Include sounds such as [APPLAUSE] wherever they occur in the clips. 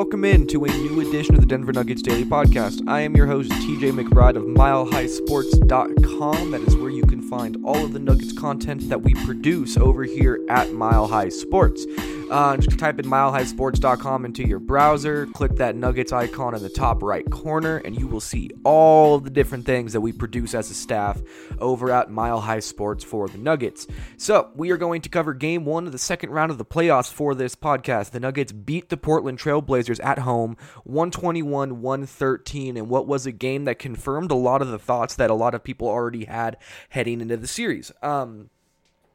Welcome in to a new edition of the Denver Nuggets Daily Podcast. I am your host, TJ McBride of MileHighSports.com. That is where you can find all of the Nuggets content that we produce over here at Mile High Sports. Uh, just type in milehighsports.com into your browser, click that Nuggets icon in the top right corner, and you will see all the different things that we produce as a staff over at Mile High Sports for the Nuggets. So, we are going to cover game one of the second round of the playoffs for this podcast. The Nuggets beat the Portland Trailblazers at home 121 113 and what was a game that confirmed a lot of the thoughts that a lot of people already had heading into the series. Um,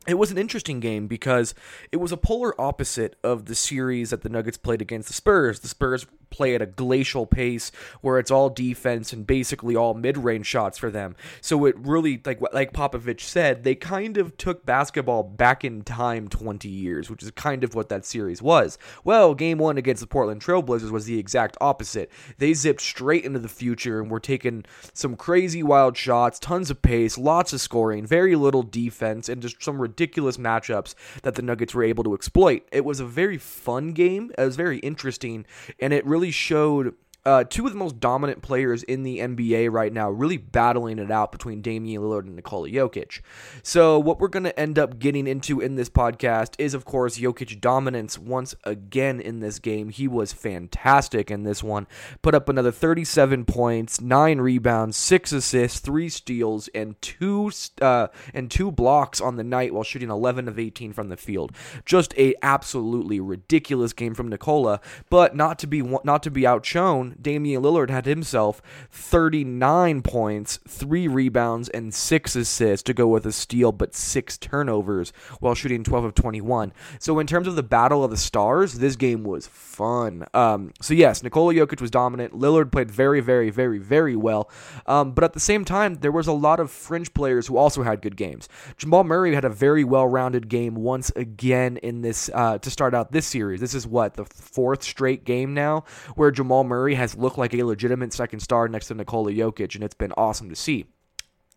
it was an interesting game because it was a polar opposite of the series that the Nuggets played against the Spurs. The Spurs play at a glacial pace where it's all defense and basically all mid-range shots for them. So it really like like Popovich said, they kind of took basketball back in time 20 years, which is kind of what that series was. Well, game 1 against the Portland Trailblazers was the exact opposite. They zipped straight into the future and were taking some crazy wild shots, tons of pace, lots of scoring, very little defense and just some ridiculous matchups that the Nuggets were able to exploit. It was a very fun game. It was very interesting and it really showed uh, two of the most dominant players in the NBA right now, really battling it out between Damian Lillard and Nikola Jokic. So, what we're going to end up getting into in this podcast is, of course, Jokic dominance once again in this game. He was fantastic in this one. Put up another 37 points, nine rebounds, six assists, three steals, and two uh, and two blocks on the night while shooting 11 of 18 from the field. Just a absolutely ridiculous game from Nikola, but not to be not to be outshone Damian Lillard had himself 39 points, 3 rebounds, and 6 assists to go with a steal, but 6 turnovers while shooting 12 of 21. So, in terms of the battle of the stars, this game was fun. Um, so, yes, Nikola Jokic was dominant. Lillard played very, very, very, very well. Um, but at the same time, there was a lot of fringe players who also had good games. Jamal Murray had a very well rounded game once again in this uh, to start out this series. This is what, the fourth straight game now where Jamal Murray has has looked like a legitimate second star next to Nikola Jokic, and it's been awesome to see.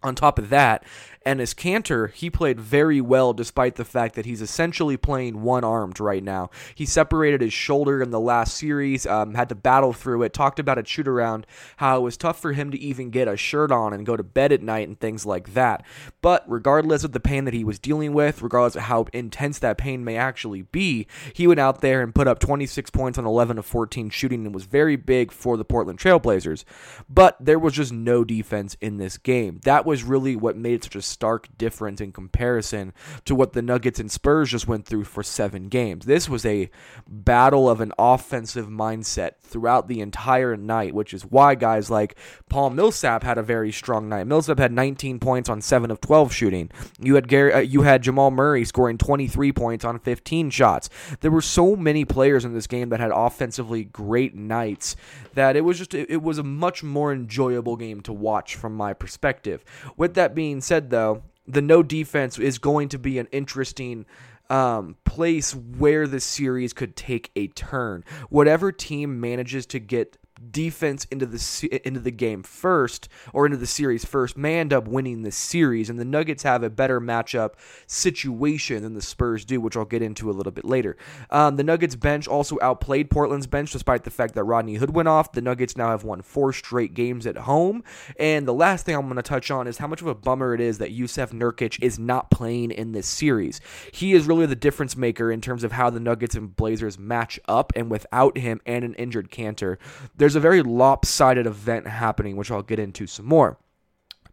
On top of that, Enes Kanter, he played very well despite the fact that he's essentially playing one armed right now. He separated his shoulder in the last series, um, had to battle through it, talked about a shoot around, how it was tough for him to even get a shirt on and go to bed at night and things like that. But regardless of the pain that he was dealing with, regardless of how intense that pain may actually be, he went out there and put up 26 points on 11 of 14 shooting and was very big for the Portland Trailblazers. But there was just no defense in this game. That was really what made it such a stark difference in comparison to what the Nuggets and Spurs just went through for seven games. This was a battle of an offensive mindset throughout the entire night, which is why guys like Paul Millsap had a very strong night. Millsap had 19 points on 7 of 12 shooting. You had Gary, uh, you had Jamal Murray scoring 23 points on 15 shots. There were so many players in this game that had offensively great nights that it was just it, it was a much more enjoyable game to watch from my perspective. With that being said, though, the no defense is going to be an interesting um, place where the series could take a turn. Whatever team manages to get defense into the into the game first or into the series first may end up winning the series and the Nuggets have a better matchup situation than the Spurs do which I'll get into a little bit later. Um, the Nuggets bench also outplayed Portland's bench despite the fact that Rodney Hood went off. The Nuggets now have won four straight games at home and the last thing I'm going to touch on is how much of a bummer it is that Jusuf Nurkic is not playing in this series. He is really the difference maker in terms of how the Nuggets and Blazers match up and without him and an injured Kanter, there's a very lopsided event happening, which I'll get into some more.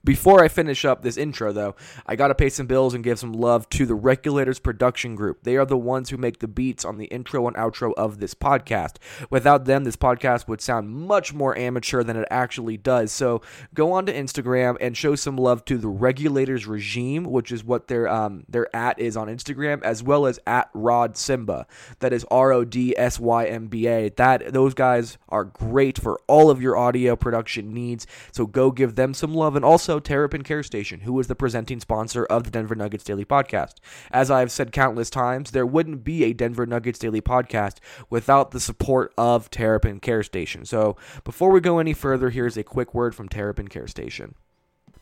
Before I finish up this intro, though, I gotta pay some bills and give some love to the Regulators Production Group. They are the ones who make the beats on the intro and outro of this podcast. Without them, this podcast would sound much more amateur than it actually does. So go on to Instagram and show some love to the Regulators Regime, which is what their um their at is on Instagram, as well as at Rod Symba. That is R O D S Y M B A. That those guys are great for all of your audio production needs. So go give them some love and also Terrapin Care Station, who is the presenting sponsor of the Denver Nuggets Daily Podcast. As I've said countless times, there wouldn't be a Denver Nuggets Daily Podcast without the support of Terrapin Care Station. So before we go any further, here's a quick word from Terrapin Care Station.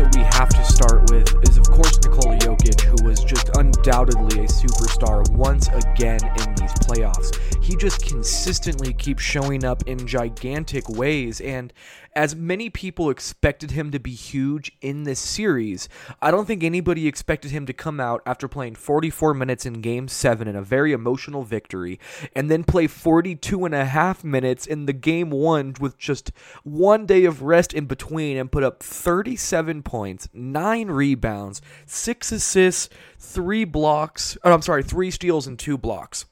that we have to start with is, of course, Nikola Jokic, who was just undoubtedly a superstar once again in these playoffs. He just consistently keeps showing up in gigantic ways, and as many people expected him to be huge in this series, I don't think anybody expected him to come out after playing 44 minutes in game 7 in a very emotional victory and then play 42 and a half minutes in the game 1 with just one day of rest in between and put up 37 points, 9 rebounds, 6 assists, 3 blocks, oh, I'm sorry, 3 steals and 2 blocks.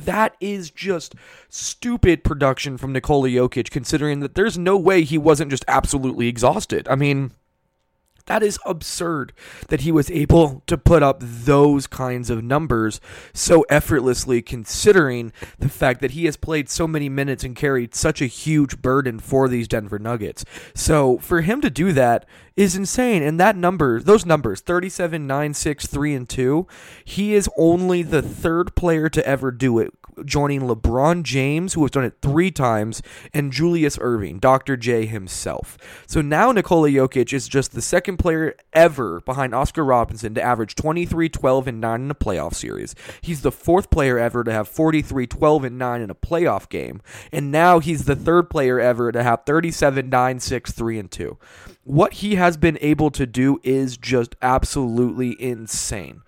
That is just stupid production from Nikola Jokic, considering that there's no way he wasn't just absolutely exhausted. I mean, that is absurd that he was able to put up those kinds of numbers so effortlessly, considering the fact that he has played so many minutes and carried such a huge burden for these Denver Nuggets. So for him to do that is insane. And that number, those numbers, 37, 9, 6, 3, and 2, he is only the third player to ever do it joining LeBron James, who has done it three times, and Julius Erving, Dr. J himself. So now Nikola Jokic is just the second player ever behind Oscar Robinson to average 23, 12, and 9 in a playoff series. He's the fourth player ever to have 43, 12, and 9 in a playoff game. And now he's the third player ever to have 37, 9, 6, 3, and 2. What he has been able to do is just absolutely insane.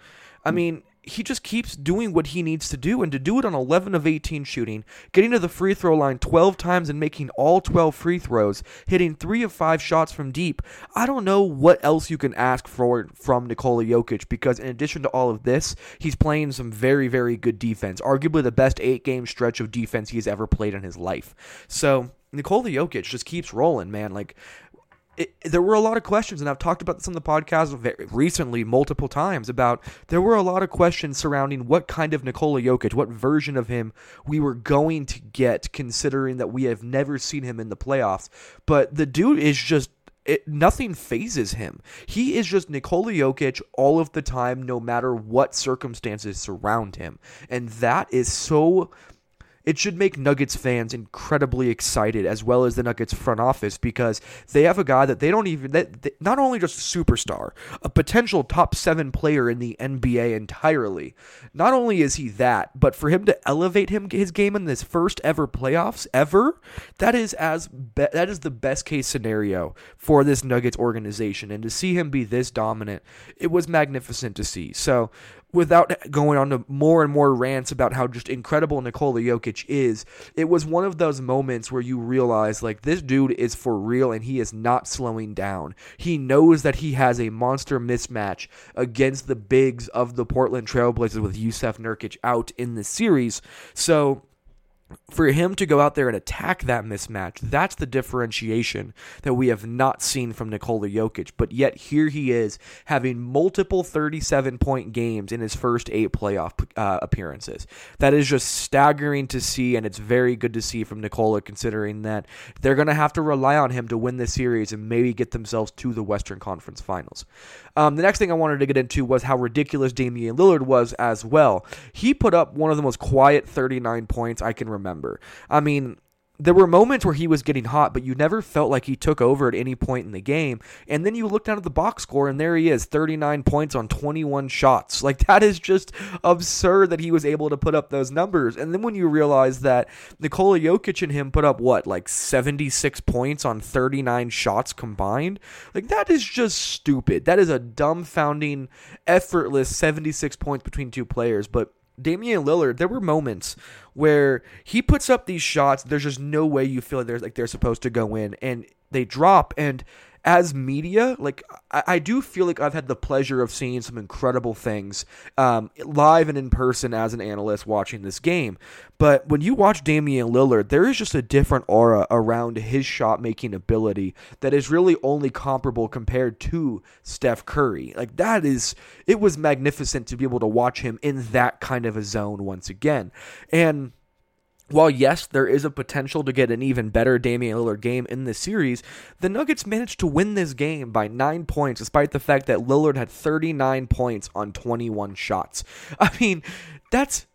I mean, he just keeps doing what he needs to do and to do it on 11 of 18 shooting getting to the free throw line 12 times and making all 12 free throws hitting 3 of 5 shots from deep i don't know what else you can ask for from Nikola Jokic because in addition to all of this he's playing some very very good defense arguably the best 8 game stretch of defense he's ever played in his life so Nikola Jokic just keeps rolling, man. Like it, there were a lot of questions, and I've talked about this on the podcast very recently multiple times about there were a lot of questions surrounding what kind of Nikola Jokic, what version of him we were going to get, considering that we have never seen him in the playoffs. But the dude is just it, nothing phases him. He is just Nikola Jokic all of the time, no matter what circumstances surround him. And that is so it should make Nuggets fans incredibly excited, as well as the Nuggets front office, because they have a guy that they don't even, that, not only just a superstar, a potential top seven player in the NBA entirely. Not only is he that, but for him to elevate him his game in this first ever playoffs ever, that is as be, that is the best case scenario for this Nuggets organization, and to see him be this dominant, it was magnificent to see. So without going on to more and more rants about how just incredible Nikola Jokic is, it was one of those moments where you realize like this dude is for real and he is not slowing down. He knows that he has a monster mismatch against the bigs of the Portland Trailblazers with Jusuf Nurkic out in the series. So for him to go out there and attack that mismatch, that's the differentiation that we have not seen from Nikola Jokic. But yet here he is having multiple 37 point games in his first eight playoff uh, appearances. That is just staggering to see, and it's very good to see from Nikola, considering that they're going to have to rely on him to win this series and maybe get themselves to the Western Conference Finals. Um, the next thing I wanted to get into was how ridiculous Damian Lillard was as well. He put up one of the most quiet 39 points I can remember. I mean, there were moments where he was getting hot, but you never felt like he took over at any point in the game. And then you look down at the box score, and there he is, 39 points on 21 shots. Like, that is just absurd that he was able to put up those numbers. And then when you realize that Nikola Jokic and him put up, what, like 76 points on 39 shots combined? Like, that is just stupid. That is a dumbfounding, effortless 76 points between two players. But Damian Lillard, there were moments where he puts up these shots. There's just no way you feel like they're like they're supposed to go in, and they drop. And as media, like I, I, do feel like I've had the pleasure of seeing some incredible things um, live and in person as an analyst watching this game. But when you watch Damian Lillard, there is just a different aura around his shot making ability that is really only comparable compared to Steph Curry. Like that is, it was magnificent to be able to watch him in that kind of a zone once again. And while yes, there is a potential to get an even better Damian Lillard game in this series, the Nuggets managed to win this game by nine points, despite the fact that Lillard had 39 points on 21 shots. [LAUGHS] I mean, that's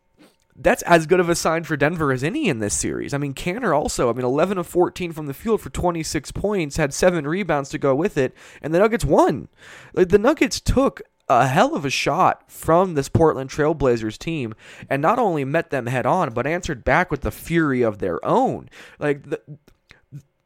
that's as good of a sign for Denver as any in this series. I mean, Kanter also, I mean, 11 of 14 from the field for 26 points, had seven rebounds to go with it, and the Nuggets won. Like, the Nuggets took a hell of a shot from this Portland Trailblazers team and not only met them head on, but answered back with the fury of their own. Like, the,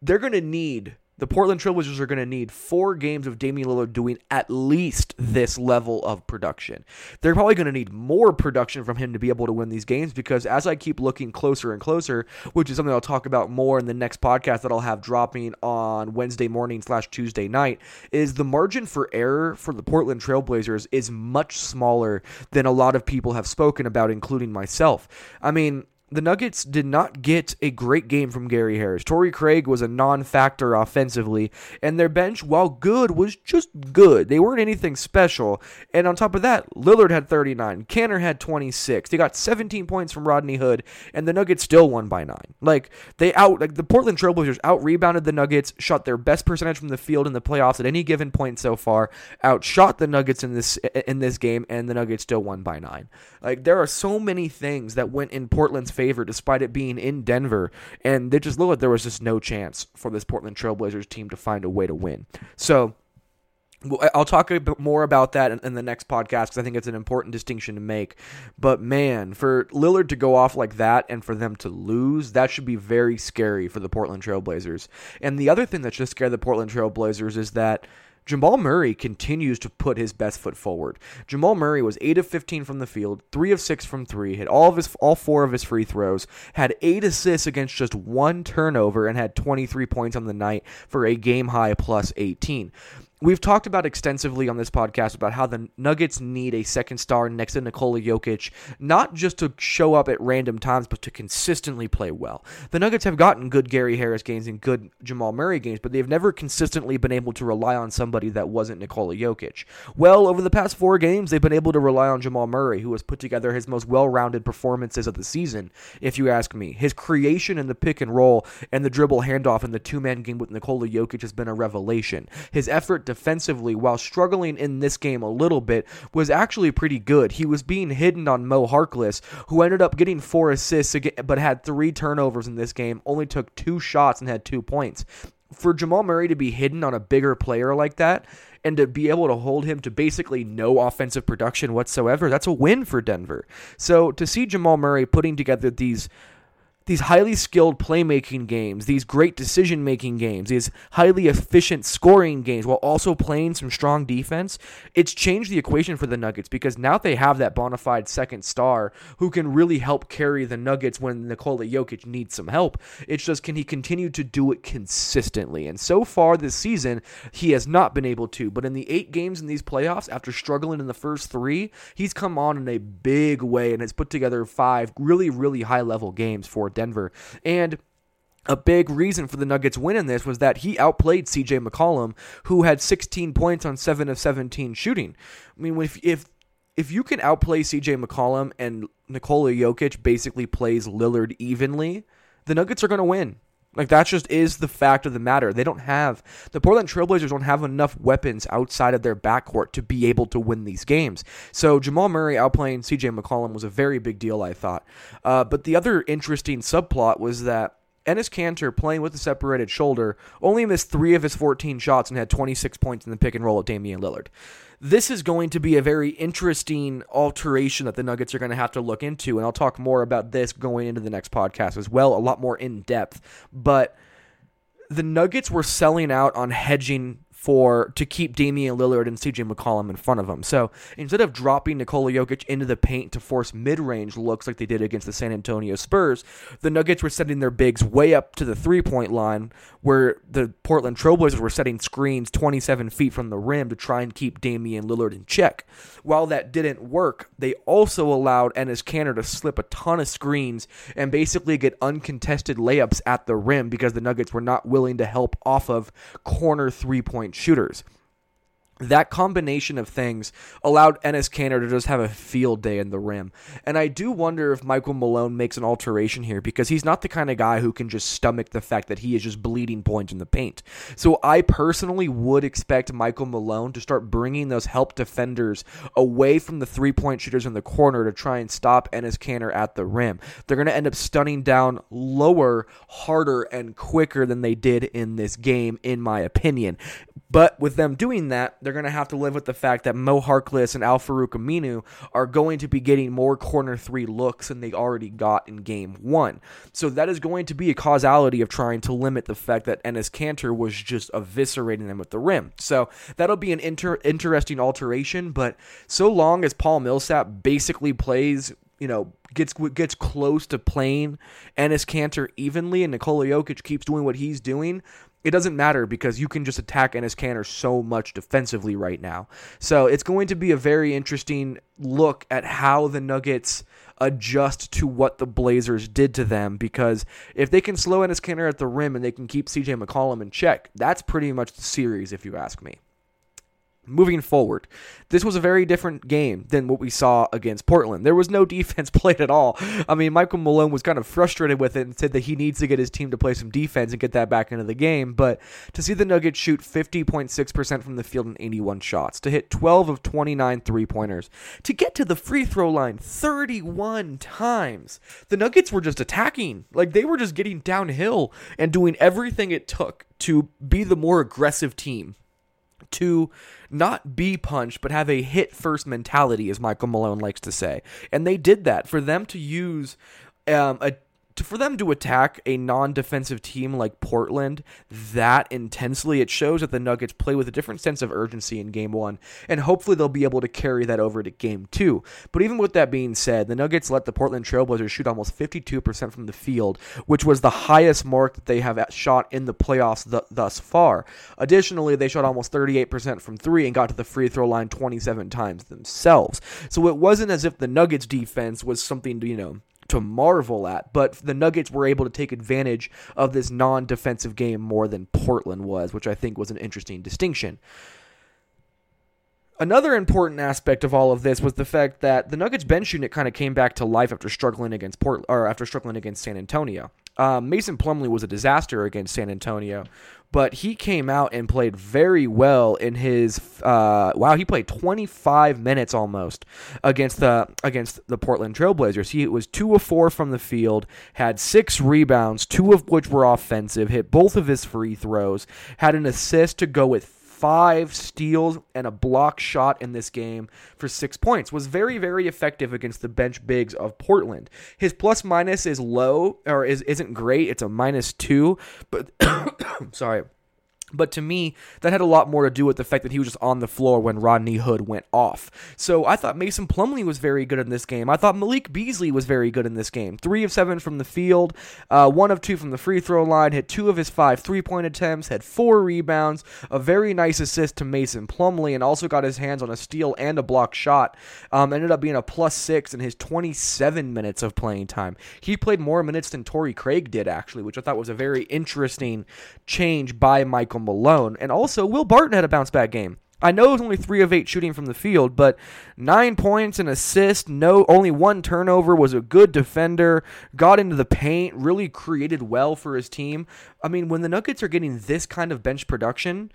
they're going to need the Portland Trailblazers are going to need four games of Damian Lillard doing at least this level of production. They're probably going to need more production from him to be able to win these games because as I keep looking closer and closer, which is something I'll talk about more in the next podcast that I'll have dropping on Wednesday morning slash Tuesday night, is the margin for error for the Portland Trailblazers is much smaller than a lot of people have spoken about, including myself. I mean, the Nuggets did not get a great game from Gary Harris. Torrey Craig was a non factor offensively, and their bench, while good, was just good. They weren't anything special. And on top of that, Lillard had 39, Kanter had 26. They got 17 points from Rodney Hood, and the Nuggets still won by nine. Like, they out, like, the Portland Trailblazers out rebounded the Nuggets, shot their best percentage from the field in the playoffs at any given point so far, outshot the Nuggets in this in this game, and the Nuggets still won by nine. Like, there are so many things that went in Portland's favor despite it being in Denver. And they just looked like there was just no chance for this Portland Trailblazers team to find a way to win. So. I'll talk a bit more about that in, in the next podcast because I think it's an important distinction to make. But man, for Lillard to go off like that and for them to lose, that should be very scary for the Portland Trailblazers. And the other thing that should scare the Portland Trailblazers is that Jamal Murray continues to put his best foot forward. Jamal Murray was 8 of 15 from the field, 3 of 6 from 3, hit all of his all 4 of his free throws, had 8 assists against just one turnover and had 23 points on the night for a game high plus 18. We've talked about extensively on this podcast about how the Nuggets need a second star next to Nikola Jokic, not just to show up at random times, but to consistently play well. The Nuggets have gotten good Gary Harris games and good Jamal Murray games, but they've never consistently been able to rely on somebody that wasn't Nikola Jokic. Well, over the past four games, they've been able to rely on Jamal Murray, who has put together his most well rounded performances of the season, if you ask me. His creation in the pick and roll and the dribble handoff in the two man game with Nikola Jokic has been a revelation. His effort defensively, while struggling in this game a little bit, was actually pretty good. He was being hidden on Mo Harkless, who ended up getting four assists but had three turnovers in this game, only took two shots and had two points. For Jamal Murray to be hidden on a bigger player like that, and to be able to hold him to basically no offensive production whatsoever, that's a win for Denver. So to see Jamal Murray putting together these these highly skilled playmaking games, these great decision making games, these highly efficient scoring games while also playing some strong defense, it's changed the equation for the Nuggets because now they have that bona fide second star who can really help carry the Nuggets when Nikola Jokic needs some help. It's just can he continue to do it consistently? And so far this season, he has not been able to. But in the eight games in these playoffs, after struggling in the first three, he's come on in a big way and has put together five really, really high level games for Denver. And a big reason for the Nuggets winning this was that he outplayed CJ McCollum, who had 16 points on 7 of 17 shooting. I mean, if if if you can outplay CJ McCollum and Nikola Jokic basically plays Lillard evenly, the Nuggets are going to win. Like that just is the fact of the matter. They don't have the Portland Trailblazers don't have enough weapons outside of their backcourt to be able to win these games. So Jamal Murray outplaying CJ McCollum was a very big deal, I thought. Uh, but the other interesting subplot was that Enes Kanter, playing with a separated shoulder, only missed three of his 14 shots and had 26 points in the pick and roll at Damian Lillard. This is going to be a very interesting alteration that the Nuggets are going to have to look into, and I'll talk more about this going into the next podcast as well, a lot more in depth. But the Nuggets were selling out on hedging for to keep Damian Lillard and CJ McCollum in front of him. So instead of dropping Nikola Jokic into the paint to force mid-range looks like they did against the San Antonio Spurs, the Nuggets were sending their bigs way up to the three-point line where the Portland Trailblazers were setting screens 27 feet from the rim to try and keep Damian Lillard in check. While that didn't work, they also allowed Enes Kanter to slip a ton of screens and basically get uncontested layups at the rim because the Nuggets were not willing to help off of corner three-point shooters. That combination of things allowed Enes Kanter to just have a field day in the rim. And I do wonder if Michael Malone makes an alteration here because he's not the kind of guy who can just stomach the fact that he is just bleeding points in the paint. So I personally would expect Michael Malone to start bringing those help defenders away from the three point shooters in the corner to try and stop Enes Kanter at the rim. They're going to end up stunning down lower, harder, and quicker than they did in this game, in my opinion. But with them doing that, they're going to have to live with the fact that Mo Harkless and Al Farouq Aminu are going to be getting more corner three looks than they already got in game one. So that is going to be a causality of trying to limit the fact that Enes Kanter was just eviscerating them at the rim. So that'll be an inter- interesting alteration, but so long as Paul Millsap basically plays you know, gets gets close to playing Enes Kanter evenly, and Nikola Jokic keeps doing what he's doing, it doesn't matter because you can just attack Enes Kanter so much defensively right now. So it's going to be a very interesting look at how the Nuggets adjust to what the Blazers did to them because if they can slow Enes Kanter at the rim and they can keep CJ McCollum in check, that's pretty much the series if you ask me moving forward, this was a very different game than what we saw against Portland. There was no defense [LAUGHS] played at all. I mean, Michael Malone was kind of frustrated with it and said that he needs to get his team to play some defense and get that back into the game. But to see the Nuggets shoot 50.6% from the field in 81 shots, to hit 12 of 29 three pointers, to get to the free throw line 31 times, the Nuggets were just attacking. Like they were just getting downhill and doing everything it took to be the more aggressive team to not be punched, but have a hit first mentality, as Michael Malone likes to say. And they did that. For them to use um, a to, for them to attack a non-defensive team like Portland that intensely, it shows that the Nuggets play with a different sense of urgency in Game One, and hopefully they'll be able to carry that over to Game Two. But even with that being said, the Nuggets let the Portland Trailblazers shoot almost 52% from the field, which was the highest mark that they have shot in the playoffs th- thus far. Additionally, they shot almost 38% from three and got to the free throw line 27 times themselves. So it wasn't as if the Nuggets defense was something to you know to marvel at, but the Nuggets were able to take advantage of this non defensive game more than Portland was, which I think was an interesting distinction. Another important aspect of all of this was the fact that the Nuggets bench unit kind of came back to life after struggling against Port or after struggling against San Antonio. Um, Mason Plumlee was a disaster against San Antonio, but he came out and played very well in his uh, wow. He played 25 minutes almost against the against the Portland Trailblazers. He was two of four from the field, had six rebounds, two of which were offensive, hit both of his free throws, had an assist to go with five steals and a block shot in this game for six points. Was very, very effective against the bench bigs of Portland. His plus minus is low or is isn't great. It's a minus two, but [COUGHS] sorry. But to me, that had a lot more to do with the fact that he was just on the floor when Rodney Hood went off. So I thought Mason Plumlee was very good in this game. I thought Malik Beasley was very good in this game. Three of seven from the field, uh, one of two from the free throw line, hit two of his five three point attempts, had four rebounds, a very nice assist to Mason Plumlee, and also got his hands on a steal and a block shot. Um, ended up being a plus six in his 27 minutes of playing time. He played more minutes than Torrey Craig did, actually, which I thought was a very interesting change by Michael Malone. And also, Will Barton had a bounce back game. I know it was only three of eight shooting from the field, but nine points, an assist, no, only one turnover. Was a good defender. Got into the paint, really created well for his team. I mean, when the Nuggets are getting this kind of bench production,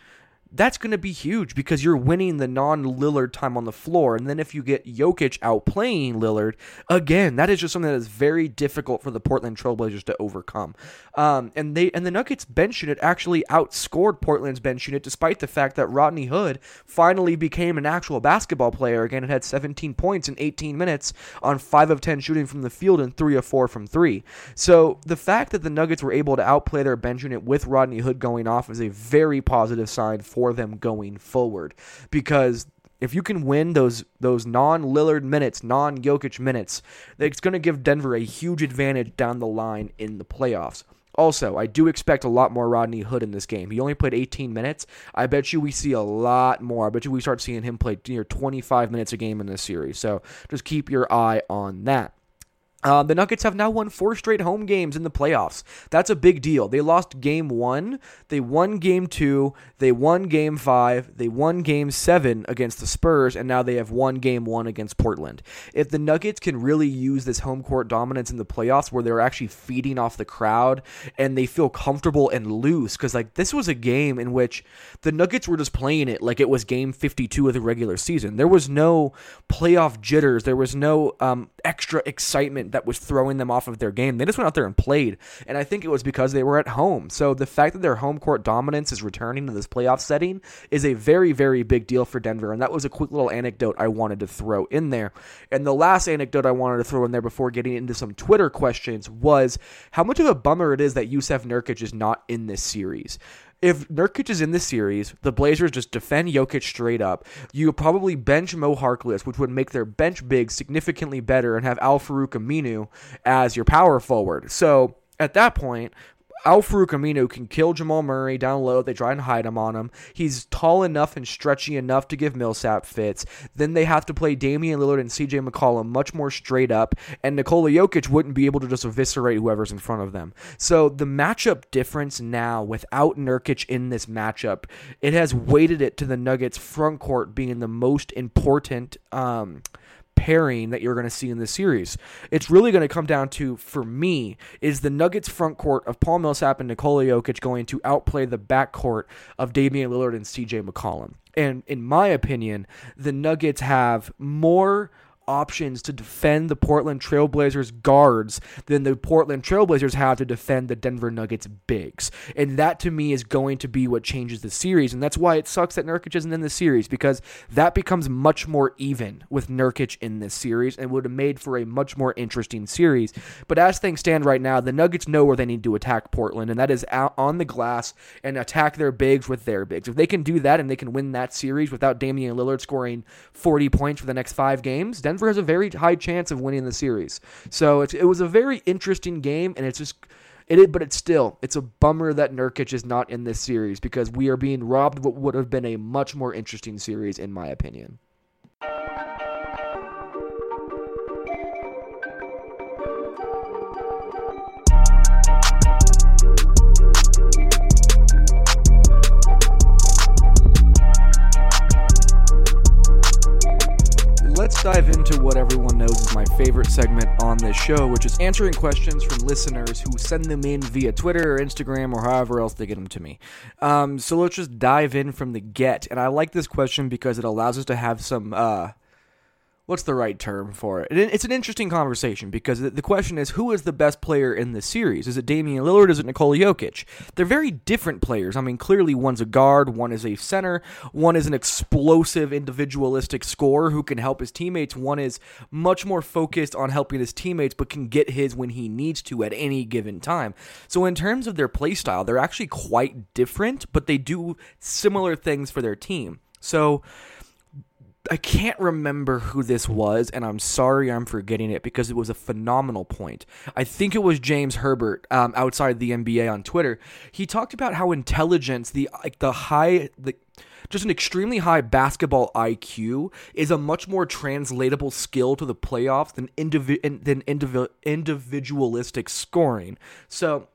that's going to be huge because you're winning the non Lillard time on the floor. And then if you get Jokic outplaying Lillard, again, that is just something that is very difficult for the Portland Trailblazers to overcome. Um, and they and the Nuggets bench unit actually outscored Portland's bench unit despite the fact that Rodney Hood finally became an actual basketball player again and had 17 points in 18 minutes on 5 of 10 shooting from the field and 3 of 4 from 3. So the fact that the Nuggets were able to outplay their bench unit with Rodney Hood going off is a very positive sign for for them going forward because if you can win those those non Lillard minutes, non Jokic minutes, it's going to give Denver a huge advantage down the line in the playoffs. Also, I do expect a lot more Rodney Hood in this game. He only played 18 minutes. I bet you we see a lot more. I bet you we start seeing him play near 25 minutes a game in this series. So just keep your eye on that. Uh, the Nuggets have now won four straight home games in the playoffs. That's a big deal. They lost game one, they won game two, they won game five, they won game seven against the Spurs, and now they have won game one against Portland. If the Nuggets can really use this home court dominance in the playoffs where they're actually feeding off the crowd and they feel comfortable and loose, because like this was a game in which the Nuggets were just playing it like it was game 52 of the regular season. There was no playoff jitters, there was no um, extra excitement that was throwing them off of their game. They just went out there and played. And I think it was because they were at home. So the fact that their home court dominance is returning to this playoff setting is a very, very big deal for Denver. And that was a quick little anecdote I wanted to throw in there. And the last anecdote I wanted to throw in there before getting into some Twitter questions was how much of a bummer it is that Jusuf Nurkic is not in this series if Nurkic is in the series, the Blazers just defend Jokic straight up. You probably bench Mo Harkless, which would make their bench big significantly better, and have Al Farouq Aminu as your power forward. So at that point, Al-Farouq Aminu can kill Jamal Murray down low. They try and hide him on him. He's tall enough and stretchy enough to give Millsap fits. Then they have to play Damian Lillard and CJ McCollum much more straight up, and Nikola Jokic wouldn't be able to just eviscerate whoever's in front of them. So the matchup difference now without Nurkic in this matchup, it has weighted it to the Nuggets front court being the most important um, pairing that you're going to see in this series. It's really going to come down to, for me, is the Nuggets front court of Paul Millsap and Nikola Jokic going to outplay the back court of Damian Lillard and CJ McCollum. And in my opinion, the Nuggets have more options to defend the Portland Trailblazers guards than the Portland Trailblazers have to defend the Denver Nuggets bigs. And that to me is going to be what changes the series. And that's why it sucks that Nurkic isn't in the series because that becomes much more even with Nurkic in this series and would have made for a much more interesting series. But as things stand right now, the Nuggets know where they need to attack Portland, and that is out on the glass and attack their bigs with their bigs. If they can do that and they can win that series without Damian Lillard scoring 40 points for the next five games, Denver Denver has a very high chance of winning the series. So it was a very interesting game, and it's just it. But it's still it's a bummer that Nurkic is not in this series because we are being robbed what would have been a much more interesting series, in my opinion. Let's dive into what everyone knows is my favorite segment on this show, which is answering questions from listeners who send them in via Twitter or Instagram or however else they get them to me. Um, so let's just dive in from the get. And I like this question because it allows us to have some uh, what's the right term for it? It's an interesting conversation because the question is who is the best player in this series? Is it Damian Lillard? Is it Nikola Jokic? They're very different players. I mean, clearly one's a guard, one is a center, one is an explosive individualistic scorer who can help his teammates. One is much more focused on helping his teammates but can get his when he needs to at any given time. So in terms of their play style, they're actually quite different, but they do similar things for their team. So I can't remember who this was, and I'm sorry I'm forgetting it because it was a phenomenal point. I think it was James Herbert um, outside the NBA on Twitter. He talked about how intelligence, the like the high, the just an extremely high basketball IQ is a much more translatable skill to the playoffs than indivi- than indivi- individualistic scoring. So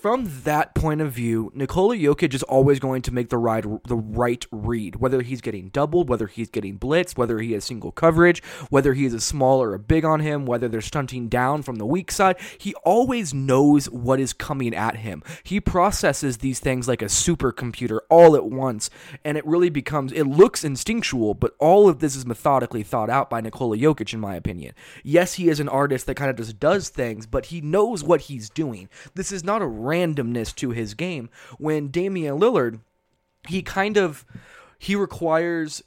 from that point of view, Nikola Jokic is always going to make the right the right read, whether he's getting doubled, whether he's getting blitzed, whether he has single coverage, whether he is a small or a big on him, whether they're stunting down from the weak side. He always knows what is coming at him. He processes these things like a supercomputer all at once, and it really becomes it looks instinctual, but all of this is methodically thought out by Nikola Jokic, in my opinion. Yes, he is an artist that kind of just does things, but he knows what he's doing. This is not a randomness to his game. When Damian Lillard, he kind of he requires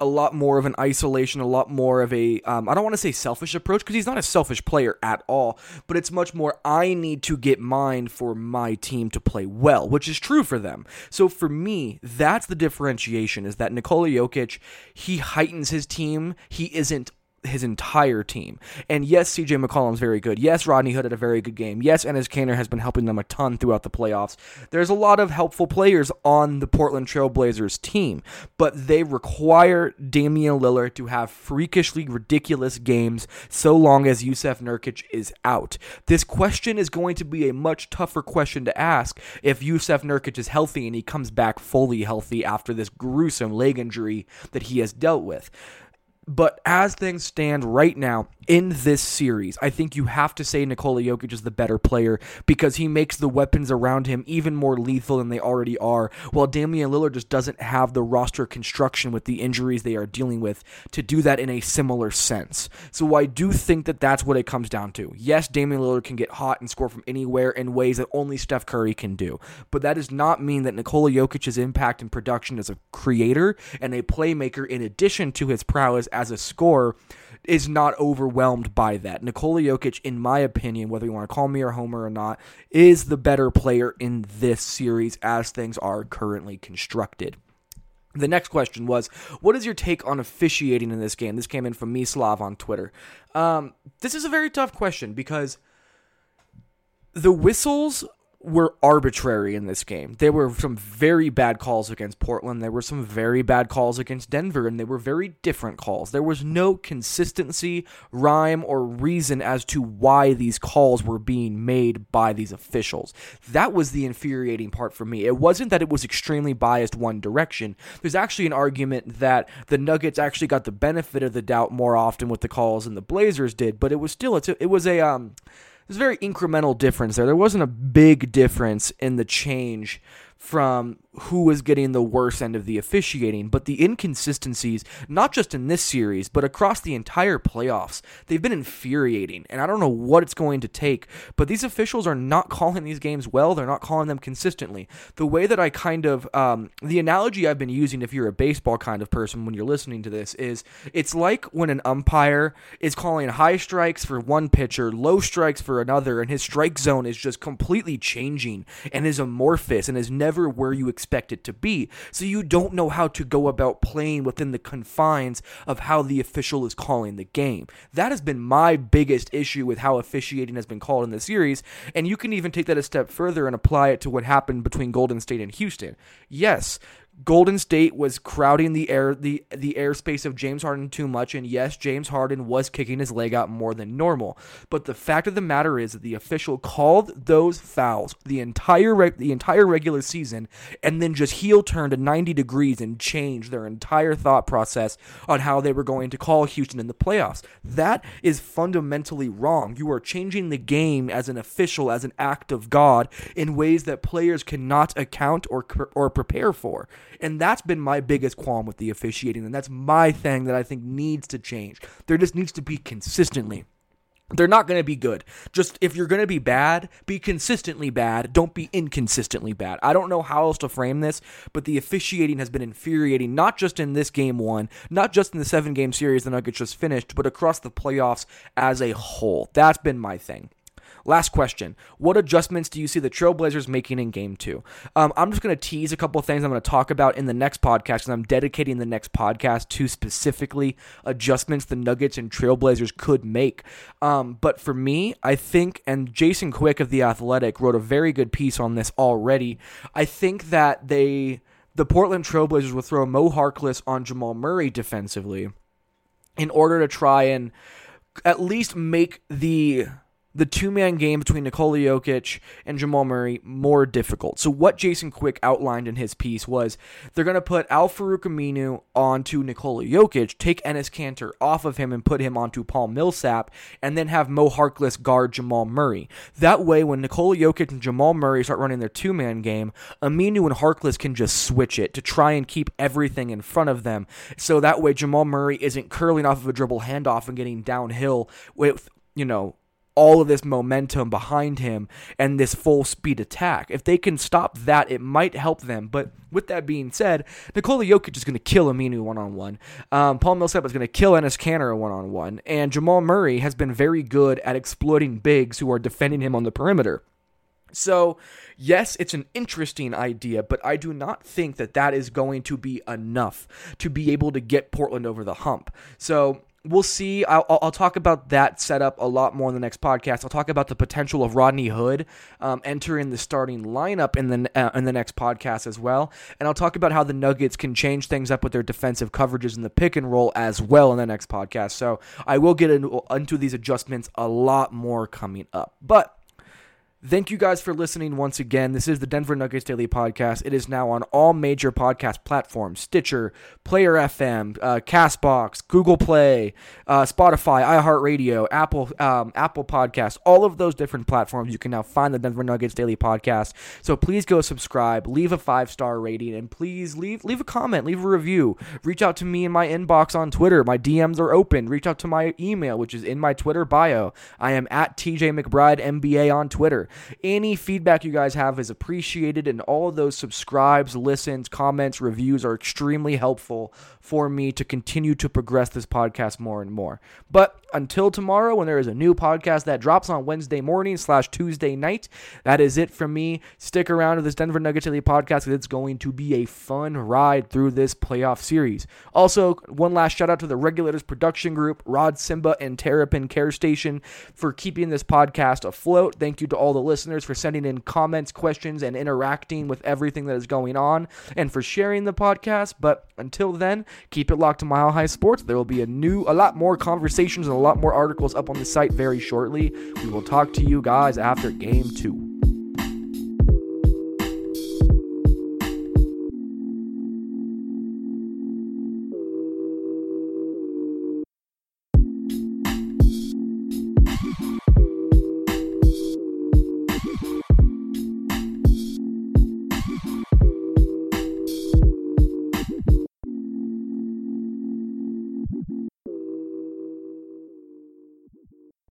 a lot more of an isolation, a lot more of a um, I don't want to say selfish approach because he's not a selfish player at all, but it's much more I need to get mine for my team to play well, which is true for them. So for me, that's the differentiation is that Nikola Jokic, he heightens his team. He isn't his entire team. And yes, CJ McCollum's very good. Yes, Rodney Hood had a very good game. Yes, Enes Kanter has been helping them a ton throughout the playoffs. There's a lot of helpful players on the Portland Trailblazers team, but they require Damian Lillard to have freakishly ridiculous games so long as Jusuf Nurkic is out. This question is going to be a much tougher question to ask if Jusuf Nurkic is healthy and he comes back fully healthy after this gruesome leg injury that he has dealt with. But as things stand right now in this series, I think you have to say Nikola Jokic is the better player because he makes the weapons around him even more lethal than they already are, while Damian Lillard just doesn't have the roster construction with the injuries they are dealing with to do that in a similar sense. So I do think that that's what it comes down to. Yes, Damian Lillard can get hot and score from anywhere in ways that only Steph Curry can do, but that does not mean that Nikola Jokic's impact and production as a creator and a playmaker in addition to his prowess as a scorer is not overwhelmed by that. Nikola Jokic, in my opinion, whether you want to call me a homer or not, is the better player in this series as things are currently constructed. The next question was, what is your take on officiating in this game? This came in from Mislav on Twitter. Um, this is a very tough question because the whistles were arbitrary in this game. There were some very bad calls against Portland. There were some very bad calls against Denver, and they were very different calls. There was no consistency, rhyme, or reason as to why these calls were being made by these officials. That was the infuriating part for me. It wasn't that it was extremely biased one direction. There's actually an argument that the Nuggets actually got the benefit of the doubt more often with the calls than the Blazers did, but it was still it was a um there's a very incremental difference there. There wasn't a big difference in the change from who was getting the worst end of the officiating, but the inconsistencies, not just in this series, but across the entire playoffs, they've been infuriating. And I don't know what it's going to take, but these officials are not calling these games well. They're not calling them consistently. The way that I kind of, um, the analogy I've been using, if you're a baseball kind of person when you're listening to this, is it's like when an umpire is calling high strikes for one pitcher, low strikes for another, and his strike zone is just completely changing and is amorphous and is never where you expect it to be. So you don't know how to go about playing within the confines of how the official is calling the game. That has been my biggest issue with how officiating has been called in the series. And you can even take that a step further and apply it to what happened between Golden State and Houston. Yes, Golden State was crowding the air the the airspace of James Harden too much, and yes, James Harden was kicking his leg out more than normal. But the fact of the matter is that the official called those fouls the entire reg- the entire regular season, and then just heel turned to ninety degrees and changed their entire thought process on how they were going to call Houston in the playoffs. That is fundamentally wrong. You are changing the game as an official, as an act of God, in ways that players cannot account or or prepare for. And that's been my biggest qualm with the officiating. And that's my thing that I think needs to change. There just needs to be consistently. They're not going to be good. Just if you're going to be bad, be consistently bad. Don't be inconsistently bad. I don't know how else to frame this, but the officiating has been infuriating, not just in this game one, not just in the seven game series the Nuggets just finished, but across the playoffs as a whole. That's been my thing. Last question. What adjustments do you see the Trailblazers making in game two? Um, I'm just going to tease a couple of things I'm going to talk about in the next podcast because I'm dedicating the next podcast to specifically adjustments the Nuggets and Trailblazers could make. Um, but for me, I think, and Jason Quick of The Athletic wrote a very good piece on this already. I think that they, the Portland Trailblazers will throw Mo Harkless on Jamal Murray defensively in order to try and at least make the the two man game between Nikola Jokic and Jamal Murray more difficult. So, what Jason Quick outlined in his piece was they're going to put Al Farouq Aminu onto Nikola Jokic, take Enes Kanter off of him and put him onto Paul Millsap, and then have Mo Harkless guard Jamal Murray. That way, when Nikola Jokic and Jamal Murray start running their two man game, Aminu and Harkless can just switch it to try and keep everything in front of them. So that way, Jamal Murray isn't curling off of a dribble handoff and getting downhill with, you know, all of this momentum behind him and this full speed attack. If they can stop that, it might help them. But with that being said, Nikola Jokic is going to kill Aminu one on one. Paul Millsap is going to kill Enes Kanter one on one. And Jamal Murray has been very good at exploiting bigs who are defending him on the perimeter. So, yes, it's an interesting idea, but I do not think that that is going to be enough to be able to get Portland over the hump. So, we'll see. I'll, I'll, talk about that setup a lot more in the next podcast. I'll talk about the potential of Rodney Hood um, entering the starting lineup in the uh, in the next podcast as well, and I'll talk about how the Nuggets can change things up with their defensive coverages in the pick and roll as well in the next podcast. So I will get into, into these adjustments a lot more coming up, but. Thank you guys for listening once again. This is the Denver Nuggets Daily Podcast. It is now on all major podcast platforms Stitcher, Player FM, uh, Castbox, Google Play, uh, Spotify, iHeartRadio, Apple, um, Apple Podcasts, all of those different platforms. You can now find the Denver Nuggets Daily Podcast. So please go subscribe, leave a five star rating, and please leave, leave a comment, leave a review. Reach out to me in my inbox on Twitter. My DMs are open. Reach out to my email, which is in my Twitter bio. I am at TJ McBride NBA on Twitter. Any feedback you guys have is appreciated, and all of those subscribes, listens, comments, reviews are extremely helpful for me to continue to progress this podcast more and more. But until tomorrow, when there is a new podcast that drops on Wednesday morning slash Tuesday night, that is it from me. Stick around to this Denver Nuggets Daily podcast because it's going to be a fun ride through this playoff series. Also, one last shout out to the Regulators production group, Rod Symba and Terrapin Care Station, for keeping this podcast afloat. Thank you to all the listeners for sending in comments, questions, and interacting with everything that is going on, and for sharing the podcast. But until then, Keep it locked to Mile High Sports. There will be a new, a lot more conversations and a lot more articles up on the site very shortly. We will talk to you guys after game two.